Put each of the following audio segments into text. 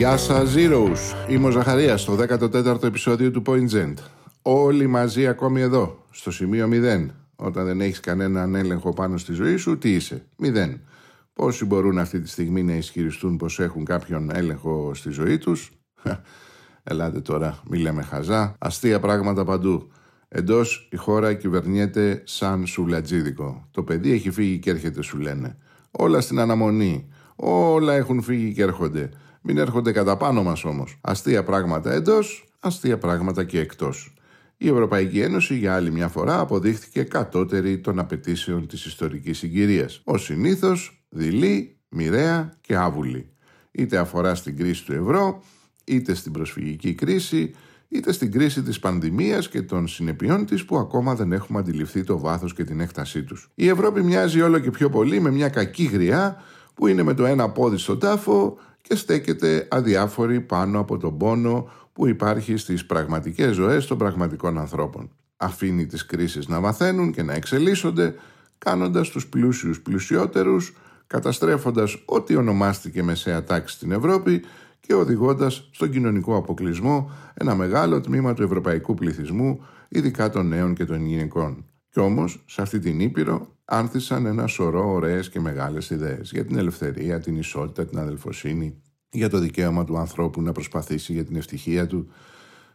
Γεια σας, Zeros. Είμαι ο Ζαχαρίας στο 14ο επεισόδιο του Point Gent. Όλοι μαζί ακόμη εδώ, στο σημείο 0. Όταν δεν έχεις κανέναν έλεγχο πάνω στη ζωή σου, τι είσαι, 0. Πόσοι μπορούν αυτή τη στιγμή να ισχυριστούν πως έχουν κάποιον έλεγχο στη ζωή τους; Ελάτε τώρα, μη λέμε χαζά. Αστεία πράγματα παντού. Εντός η χώρα κυβερνιέται σαν σουλατζίδικο. Το παιδί έχει φύγει και έρχεται, σου λένε. Όλα στην αναμονή. Όλα έχουν φύγει και έρχονται. Μην έρχονται κατά πάνω μας όμως. Αστεία πράγματα εντός, αστεία πράγματα και εκτός. Η Ευρωπαϊκή Ένωση για άλλη μια φορά αποδείχθηκε κατώτερη των απαιτήσεων της ιστορικής συγκυρίας. Ω συνήθως, δειλή, μοιραία και άβουλη. Είτε αφορά στην κρίση του ευρώ, είτε στην προσφυγική κρίση, είτε στην κρίση της πανδημίας και των συνεπειών της που ακόμα δεν έχουμε αντιληφθεί το βάθος και την έκτασή τους. Η Ευρώπη μοιάζει όλο και πιο πολύ με μια κακή γριά που είναι με το ένα πόδι στον τάφο και στέκεται αδιάφορη πάνω από τον πόνο που υπάρχει στις πραγματικές ζωές των πραγματικών ανθρώπων. Αφήνει τις κρίσεις να μαθαίνουν και να εξελίσσονται, κάνοντας τους πλούσιους πλουσιότερους, καταστρέφοντας ό,τι ονομάστηκε μεσαία τάξη στην Ευρώπη και οδηγώντας στον κοινωνικό αποκλεισμό ένα μεγάλο τμήμα του ευρωπαϊκού πληθυσμού, ειδικά των νέων και των γυναικών. Κι όμως, σε αυτή την Ήπειρο, άνθησαν ένα σωρό ωραίες και μεγάλες ιδέες για την ελευθερία, την ισότητα, την αδελφοσύνη, για το δικαίωμα του ανθρώπου να προσπαθήσει για την ευτυχία του.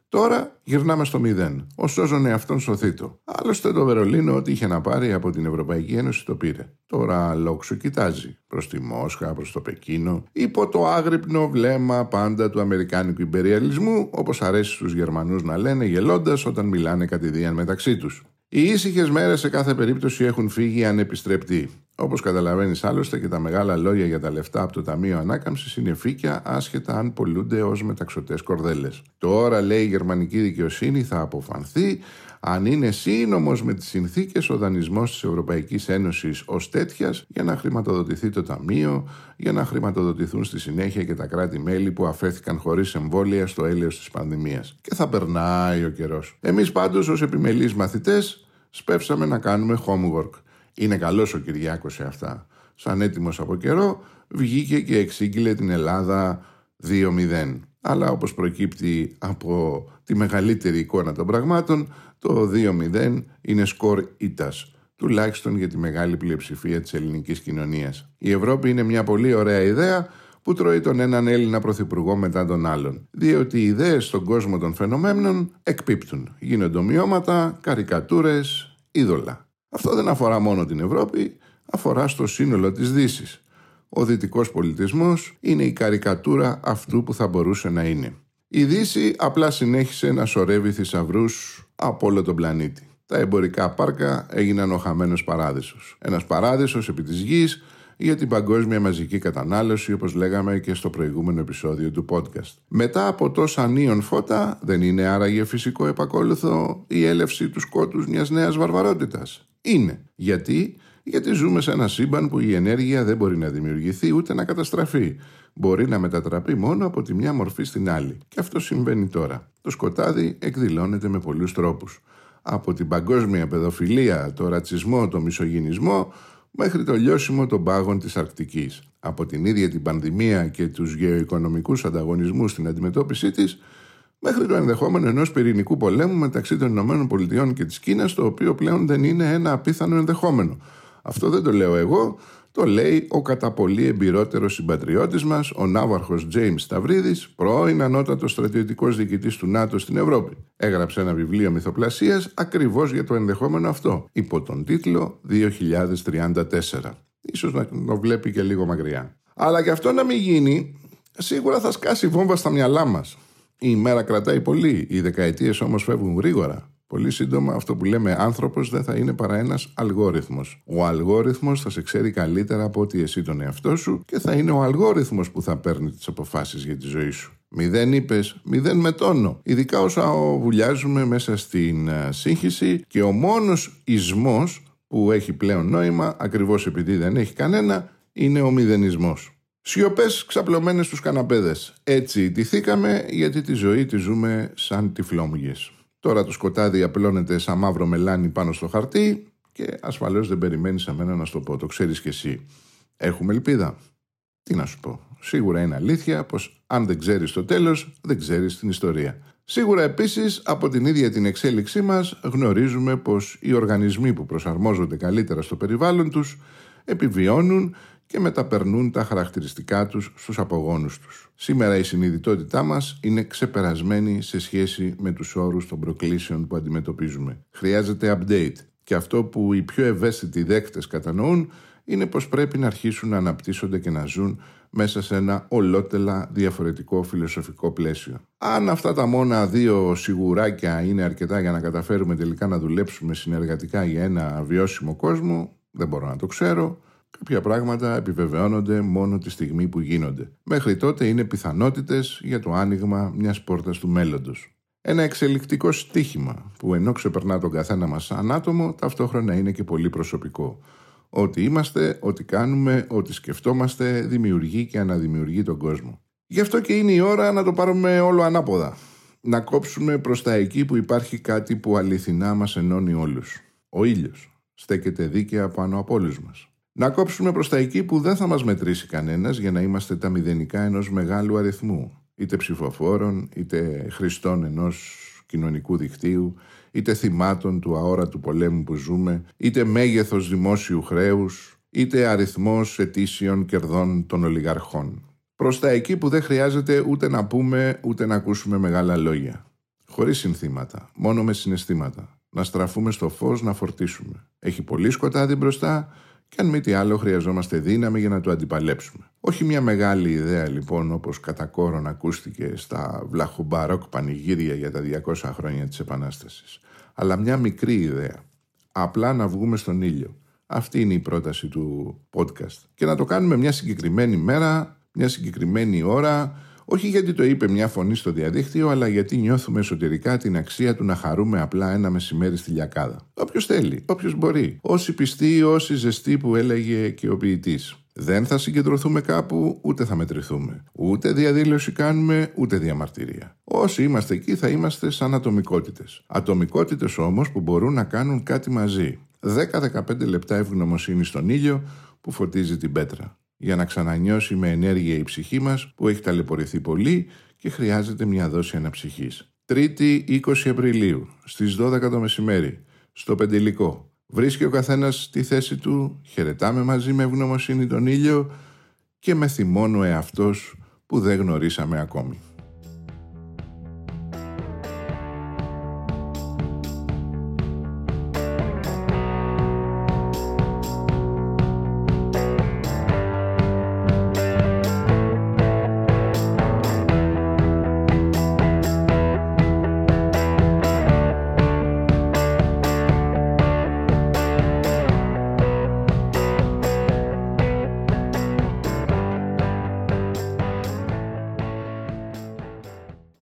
Τώρα γυρνάμε στο μηδέν. Ο σώζον εαυτόν σωθήτο. Άλλωστε το Βερολίνο ό,τι είχε να πάρει από την Ευρωπαϊκή Ένωση το πήρε. Τώρα λόξο κοιτάζει προς τη Μόσχα, προς το Πεκίνο, υπό το άγρυπνο βλέμμα πάντα του Αμερικάνικου υπεριαλισμού, όπως αρέσει στους Γερμανούς να λένε γελώντας όταν μιλάνε κατηδίαν μεταξύ τους. Οι ήσυχες μέρες σε κάθε περίπτωση έχουν φύγει ανεπιστρεπτοί. Όπως καταλαβαίνεις άλλωστε και τα μεγάλα λόγια για τα λεφτά από το Ταμείο Ανάκαμψης είναι φύκια άσχετα αν πολλούνται ως μεταξωτές κορδέλες. Τώρα λέει η γερμανική δικαιοσύνη θα αποφανθεί αν είναι σύνομος με τις συνθήκες ο δανεισμός της Ευρωπαϊκής Ένωσης ως τέτοιας για να χρηματοδοτηθεί το Ταμείο, για να χρηματοδοτηθούν στη συνέχεια και τα κράτη-μέλη που αφέθηκαν χωρίς εμβόλια στο έλεος της πανδημίας. Και θα περνάει ο καιρός. Εμείς πάντως ως επιμελείς μαθητές σπεύσαμε να κάνουμε homework. Είναι καλός ο Κυριάκος σε αυτά. Σαν έτοιμος από καιρό βγήκε και εξήγηλε την Ελλάδα 2-0. Αλλά όπως προκύπτει από τη μεγαλύτερη εικόνα των πραγμάτων, το 2-0 είναι σκορ ήτας τουλάχιστον για τη μεγάλη πλειοψηφία της ελληνικής κοινωνίας. Η Ευρώπη είναι μια πολύ ωραία ιδέα που τρώει τον έναν Έλληνα πρωθυπουργό μετά τον άλλον. Διότι οι ιδέες στον κόσμο των φαινομένων εκπίπτουν. Γίνονται ομοιώματα, καρικατούρες, είδωλα. Αυτό δεν αφορά μόνο την Ευρώπη, αφορά στο σύνολο της Δύσης. Ο δυτικός πολιτισμός είναι η καρικατούρα αυτού που θα μπορούσε να είναι. Η Δύση απλά συνέχισε να σωρεύει θησαυρούς από όλο τον πλανήτη. Τα εμπορικά πάρκα έγιναν ο χαμένος παράδεισος. Ένας παράδεισος επί της γης για την παγκόσμια μαζική κατανάλωση όπως λέγαμε και στο προηγούμενο επεισόδιο του podcast. Μετά από τόσα νίον φώτα δεν είναι άραγε φυσικό επακόλουθο η έλευση του σκότους μιας νέας βαρβαρότητας. Είναι. Γιατί; Γιατί ζούμε σε ένα σύμπαν που η ενέργεια δεν μπορεί να δημιουργηθεί ούτε να καταστραφεί. Μπορεί να μετατραπεί μόνο από τη μια μορφή στην άλλη. Και αυτό συμβαίνει τώρα. Το σκοτάδι εκδηλώνεται με πολλούς τρόπους. Από την παγκόσμια παιδοφιλία, το ρατσισμό, το μισογυνισμό, μέχρι το λιώσιμο των πάγων της Αρκτικής. Από την ίδια την πανδημία και τους γεωοικονομικούς ανταγωνισμούς στην αντιμετώπιση της, μέχρι το ενδεχόμενο ενός πυρηνικού πολέμου μεταξύ των ΗΠΑ και της Κίνας, το οποίο πλέον δεν είναι ένα απίθανο ενδεχόμενο. Αυτό δεν το λέω εγώ, το λέει ο κατά πολύ εμπειρότερος συμπατριώτης μας, ο ναύαρχος James Σταυρίδης, πρώην ανώτατος στρατιωτικός διοικητής του ΝΑΤΟ στην Ευρώπη. Έγραψε ένα βιβλίο μυθοπλασίας ακριβώς για το ενδεχόμενο αυτό, υπό τον τίτλο 2034. Ίσως να το βλέπει και λίγο μακριά. Αλλά και αυτό να μην γίνει, σίγουρα θα σκάσει βόμβα στα μυαλά μας. Η ημέρα κρατάει πολύ, οι δεκαετίες όμως φεύγουν γρήγορα. Πολύ σύντομα αυτό που λέμε άνθρωπος δεν θα είναι παρά ένας αλγόριθμος. Ο αλγόριθμος θα σε ξέρει καλύτερα από ότι εσύ τον εαυτό σου και θα είναι ο αλγόριθμος που θα παίρνει τις αποφάσεις για τη ζωή σου. Μηδέν είπες, μηδέν με τόνο. Ειδικά όσα βουλιάζουμε μέσα στην ε, σύγχυση και ο μόνος ισμός που έχει πλέον νόημα, ακριβώς επειδή δεν έχει κανένα, είναι ο μηδενισμός. Σιωπές ξαπλωμένες στους καναπέδες. Έτσι ιτηθήκαμε γιατί τη ζωή τη ζούμε σαν τυφλόμουγες. Τώρα το σκοτάδι απλώνεται σαν μαύρο μελάνι πάνω στο χαρτί και ασφαλώς δεν περιμένεις μένα να σου το πω, το ξέρεις κι εσύ. Έχουμε ελπίδα. Τι να σου πω. Σίγουρα είναι αλήθεια πως αν δεν ξέρεις το τέλος, δεν ξέρεις την ιστορία. Σίγουρα επίσης από την ίδια την εξέλιξή μας γνωρίζουμε πως οι οργανισμοί που προσαρμόζονται καλύτερα στο περιβάλλον τους επιβιώνουν και μεταπερνούν τα χαρακτηριστικά τους στους απογόνους τους. Σήμερα η συνειδητότητά μας είναι ξεπερασμένη σε σχέση με τους όρους των προκλήσεων που αντιμετωπίζουμε. Χρειάζεται update και αυτό που οι πιο ευαίσθητοι δέκτες κατανοούν είναι πως πρέπει να αρχίσουν να αναπτύσσονται και να ζουν μέσα σε ένα ολότελα διαφορετικό φιλοσοφικό πλαίσιο. Αν αυτά τα μόνα δύο σιγουράκια είναι αρκετά για να καταφέρουμε τελικά να δουλέψουμε συνεργατικά για ένα βιώσιμο κόσμο, δεν μπορώ να το ξέρω. Κάποια πράγματα επιβεβαιώνονται μόνο τη στιγμή που γίνονται. Μέχρι τότε είναι πιθανότητες για το άνοιγμα μιας πόρτας του μέλλοντος. Ένα εξελικτικό στίχημα που ενώ ξεπερνά τον καθένα μας σαν άτομο, ταυτόχρονα είναι και πολύ προσωπικό. Ό,τι είμαστε, ό,τι κάνουμε, ό,τι σκεφτόμαστε δημιουργεί και αναδημιουργεί τον κόσμο. Γι' αυτό και είναι η ώρα να το πάρουμε όλο ανάποδα. Να κόψουμε προς τα εκεί που υπάρχει κάτι που αληθινά μας ενώνει όλους. Ο ήλιος στέκεται δίκαια πάνω από όλους μας. Να κόψουμε προς τα εκεί που δεν θα μας μετρήσει κανένας για να είμαστε τα μηδενικά ενός μεγάλου αριθμού, είτε ψηφοφόρων, είτε χρηστών ενός κοινωνικού δικτύου, είτε θυμάτων του αόρατου πολέμου που ζούμε, είτε μέγεθος δημόσιου χρέους, είτε αριθμός ετήσιων κερδών των ολιγαρχών. Προς τα εκεί που δεν χρειάζεται ούτε να πούμε ούτε να ακούσουμε μεγάλα λόγια. Χωρίς συνθήματα, μόνο με συναισθήματα. Να στραφούμε στο φως να φορτίσουμε. Έχει πολύ σκοτάδι μπροστά, και αν μη τι άλλο χρειαζόμαστε δύναμη για να το αντιπαλέψουμε. Όχι μια μεγάλη ιδέα λοιπόν όπως κατά κόρον ακούστηκε στα βλαχουμπαρόκ πανηγύρια για τα 200 χρόνια της Επανάστασης, αλλά μια μικρή ιδέα. Απλά να βγούμε στον ήλιο. Αυτή είναι η πρόταση του podcast. Και να το κάνουμε μια συγκεκριμένη μέρα, μια συγκεκριμένη ώρα, όχι γιατί το είπε μια φωνή στο διαδίκτυο, αλλά γιατί νιώθουμε εσωτερικά την αξία του να χαρούμε απλά ένα μεσημέρι στη λιακάδα. Όποιος θέλει, όποιος μπορεί. Όσοι πιστοί, όσοι ζεστοί που έλεγε και ο ποιητής. Δεν θα συγκεντρωθούμε κάπου, ούτε θα μετρηθούμε. Ούτε διαδήλωση κάνουμε, ούτε διαμαρτυρία. Όσοι είμαστε εκεί θα είμαστε σαν ατομικότητες. Ατομικότητες όμως που μπορούν να κάνουν κάτι μαζί. 10-15 λεπτά ευγνωμοσύνη στον ήλιο που φωτίζει την πέτρα για να ξανανιώσει με ενέργεια η ψυχή μας που έχει ταλαιπωρηθεί πολύ και χρειάζεται μια δόση αναψυχής. Τρίτη 20 Απριλίου στις 12 το μεσημέρι στο Πεντελικό. Βρίσκει ο καθένας τη θέση του, χαιρετάμε μαζί με ευγνωμοσύνη τον ήλιο και με θυμώνω εαυτός που δεν γνωρίσαμε ακόμη.